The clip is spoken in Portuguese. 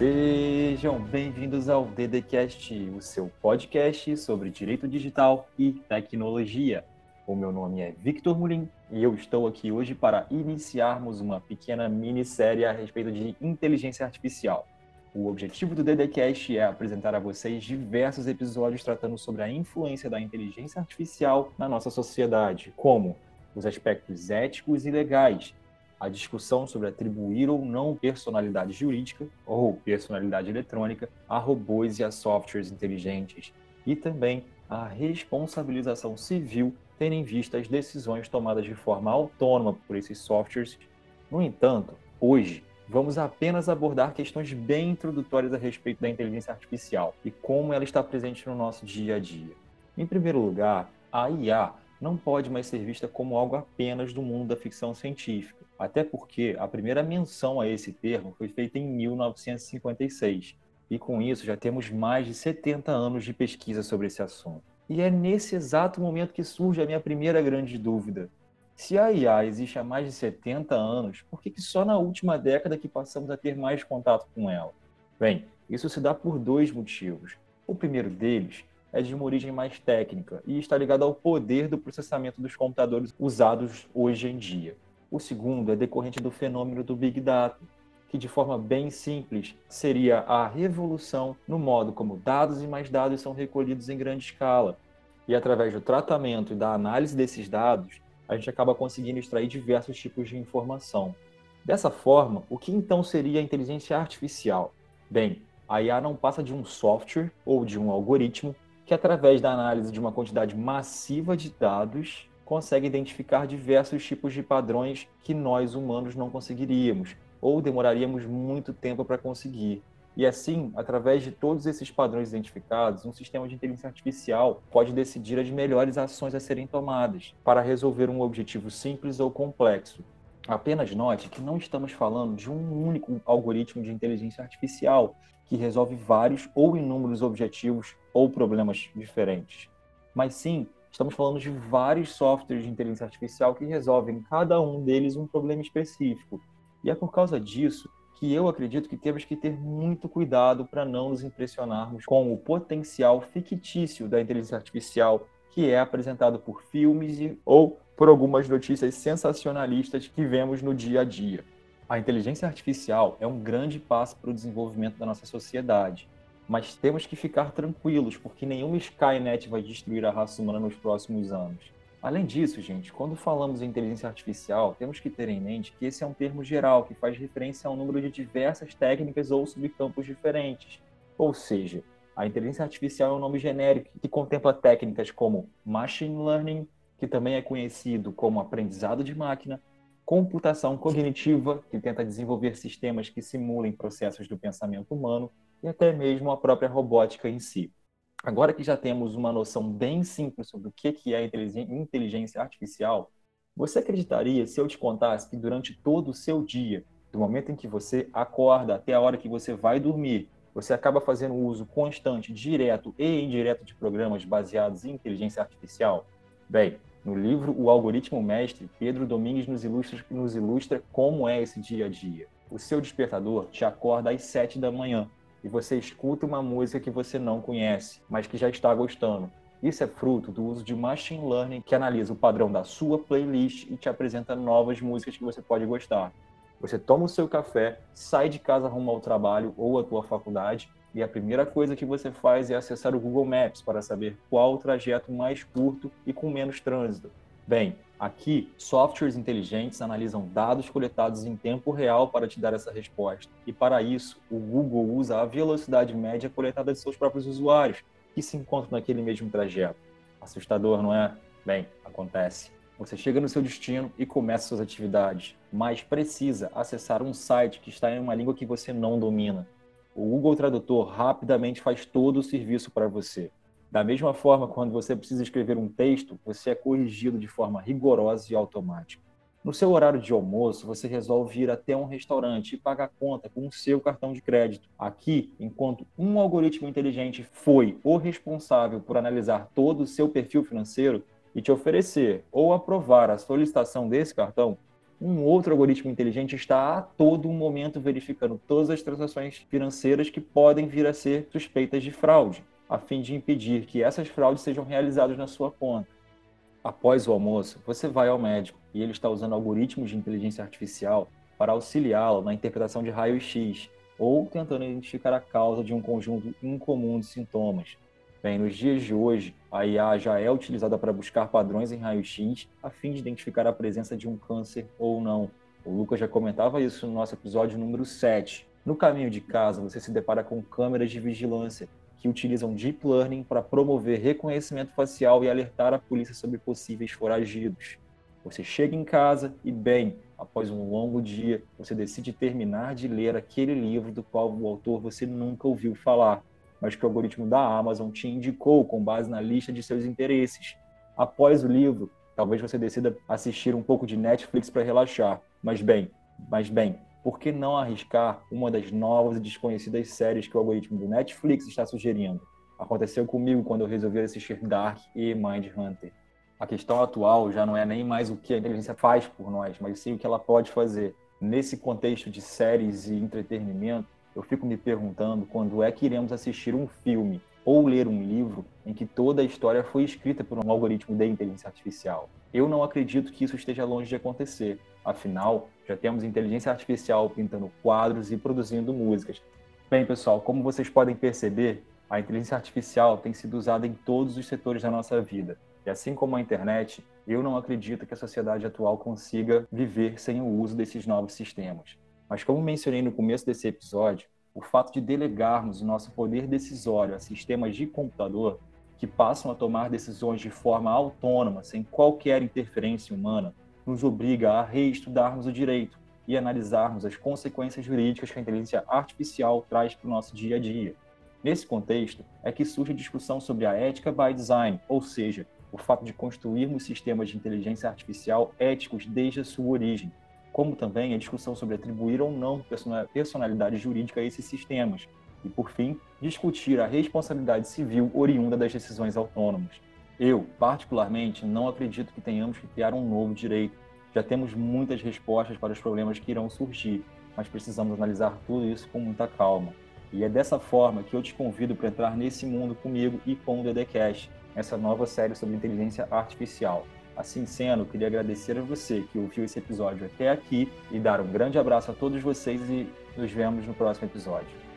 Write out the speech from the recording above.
Sejam bem-vindos ao DDCast, o seu podcast sobre direito digital e tecnologia. O meu nome é Victor Mulim e eu estou aqui hoje para iniciarmos uma pequena minissérie a respeito de inteligência artificial. O objetivo do DDCast é apresentar a vocês diversos episódios tratando sobre a influência da inteligência artificial na nossa sociedade, como os aspectos éticos e legais, a discussão sobre atribuir ou não personalidade jurídica ou personalidade eletrônica a robôs e a softwares inteligentes, e também a responsabilização civil tendo em vista as decisões tomadas de forma autônoma por esses softwares. No entanto, hoje vamos apenas abordar questões bem introdutórias a respeito da inteligência artificial e como ela está presente no nosso dia a dia. Em primeiro lugar, a IA não pode mais ser vista como algo apenas do mundo da ficção científica, até porque a primeira menção a esse termo foi feita em 1956, e com isso já temos mais de 70 anos de pesquisa sobre esse assunto. E é nesse exato momento que surge a minha primeira grande dúvida. Se a IA existe há mais de 70 anos, por que, que só na última década que passamos a ter mais contato com ela? Bem, isso se dá por dois motivos. O primeiro deles é de uma origem mais técnica e está ligado ao poder do processamento dos computadores usados hoje em dia. O segundo é decorrente do fenômeno do Big Data, que de forma bem simples seria a revolução no modo como dados e mais dados são recolhidos em grande escala. E através do tratamento e da análise desses dados, a gente acaba conseguindo extrair diversos tipos de informação. Dessa forma, o que então seria a inteligência artificial? Bem, a IA não passa de um software ou de um algoritmo que, através da análise de uma quantidade massiva de dados, consegue identificar diversos tipos de padrões que nós humanos não conseguiríamos ou demoraríamos muito tempo para conseguir. E assim, através de todos esses padrões identificados, um sistema de inteligência artificial pode decidir as melhores ações a serem tomadas para resolver um objetivo simples ou complexo. Apenas note que não estamos falando de um único algoritmo de inteligência artificial, que resolve vários ou inúmeros objetivos ou problemas diferentes. Mas sim, estamos falando de vários softwares de inteligência artificial que resolvem cada um deles um problema específico. E é por causa disso que eu acredito que temos que ter muito cuidado para não nos impressionarmos com o potencial fictício da inteligência artificial que é apresentado por filmes ou por algumas notícias sensacionalistas que vemos no dia a dia. A inteligência artificial é um grande passo para o desenvolvimento da nossa sociedade, mas temos que ficar tranquilos, porque nenhuma Skynet vai destruir a raça humana nos próximos anos. Além disso, gente, quando falamos em inteligência artificial, temos que ter em mente que esse é um termo geral que faz referência a um número de diversas técnicas ou subcampos diferentes. Ou seja, a inteligência artificial é um nome genérico que contempla técnicas como machine learning, que também é conhecido como aprendizado de máquina, computação cognitiva, que tenta desenvolver sistemas que simulem processos do pensamento humano, e até mesmo a própria robótica em si. Agora que já temos uma noção bem simples sobre o que é inteligência artificial, você acreditaria se eu te contasse que durante todo o seu dia, do momento em que você acorda até a hora que você vai dormir, você acaba fazendo uso constante, direto e indireto de programas baseados em inteligência artificial? Bem, no livro O Algoritmo Mestre, Pedro Domingues nos ilustra, nos ilustra como é esse dia a dia. O seu despertador te acorda às 7 da manhã e você escuta uma música que você não conhece, mas que já está gostando. Isso é fruto do uso de machine learning que analisa o padrão da sua playlist e te apresenta novas músicas que você pode gostar. Você toma o seu café, sai de casa rumo ao trabalho ou à tua faculdade e a primeira coisa que você faz é acessar o Google Maps para saber qual o trajeto mais curto e com menos trânsito. Bem, aqui, softwares inteligentes analisam dados coletados em tempo real para te dar essa resposta. E para isso, o Google usa a velocidade média coletada de seus próprios usuários, que se encontram naquele mesmo trajeto. Assustador, não é? Bem, acontece. Você chega no seu destino e começa suas atividades, mas precisa acessar um site que está em uma língua que você não domina o Google Tradutor rapidamente faz todo o serviço para você. Da mesma forma, quando você precisa escrever um texto, você é corrigido de forma rigorosa e automática. No seu horário de almoço, você resolve ir até um restaurante e pagar a conta com o seu cartão de crédito. Aqui, enquanto um algoritmo inteligente foi o responsável por analisar todo o seu perfil financeiro e te oferecer ou aprovar a solicitação desse cartão, um outro algoritmo inteligente está a todo momento verificando todas as transações financeiras que podem vir a ser suspeitas de fraude, a fim de impedir que essas fraudes sejam realizadas na sua conta. Após o almoço, você vai ao médico e ele está usando algoritmos de inteligência artificial para auxiliá-lo na interpretação de raio-x ou tentando identificar a causa de um conjunto incomum de sintomas, Bem, nos dias de hoje, a IA já é utilizada para buscar padrões em raio-x a fim de identificar a presença de um câncer ou não. O Lucas já comentava isso no nosso episódio número 7. No caminho de casa, você se depara com câmeras de vigilância que utilizam deep learning para promover reconhecimento facial e alertar a polícia sobre possíveis foragidos. Você chega em casa e, bem, após um longo dia, você decide terminar de ler aquele livro do qual o autor você nunca ouviu falar mas que o algoritmo da Amazon te indicou com base na lista de seus interesses. Após o livro, talvez você decida assistir um pouco de Netflix para relaxar. Mas bem, mas bem, por que não arriscar uma das novas e desconhecidas séries que o algoritmo do Netflix está sugerindo? Aconteceu comigo quando eu resolvi assistir Dark e Mindhunter. A questão atual já não é nem mais o que a inteligência faz por nós, mas sim o que ela pode fazer. Nesse contexto de séries e entretenimento, eu fico me perguntando quando é que iremos assistir um filme ou ler um livro em que toda a história foi escrita por um algoritmo de inteligência artificial. Eu não acredito que isso esteja longe de acontecer. Afinal, já temos inteligência artificial pintando quadros e produzindo músicas. Bem, pessoal, como vocês podem perceber, a inteligência artificial tem sido usada em todos os setores da nossa vida. E assim como a internet, eu não acredito que a sociedade atual consiga viver sem o uso desses novos sistemas. Mas, como mencionei no começo desse episódio, o fato de delegarmos o nosso poder decisório a sistemas de computador que passam a tomar decisões de forma autônoma, sem qualquer interferência humana, nos obriga a reestudarmos o direito e analisarmos as consequências jurídicas que a inteligência artificial traz para o nosso dia a dia. Nesse contexto, é que surge a discussão sobre a ética by design, ou seja, o fato de construirmos sistemas de inteligência artificial éticos desde a sua origem, como também a discussão sobre atribuir ou não personalidade jurídica a esses sistemas, e, por fim, discutir a responsabilidade civil oriunda das decisões autônomas. Eu, particularmente, não acredito que tenhamos que criar um novo direito. Já temos muitas respostas para os problemas que irão surgir, mas precisamos analisar tudo isso com muita calma. E é dessa forma que eu te convido para entrar nesse mundo comigo e com o DDCast, essa nova série sobre inteligência artificial. Assim sendo, queria agradecer a você que ouviu esse episódio até aqui e dar um grande abraço a todos vocês e nos vemos no próximo episódio.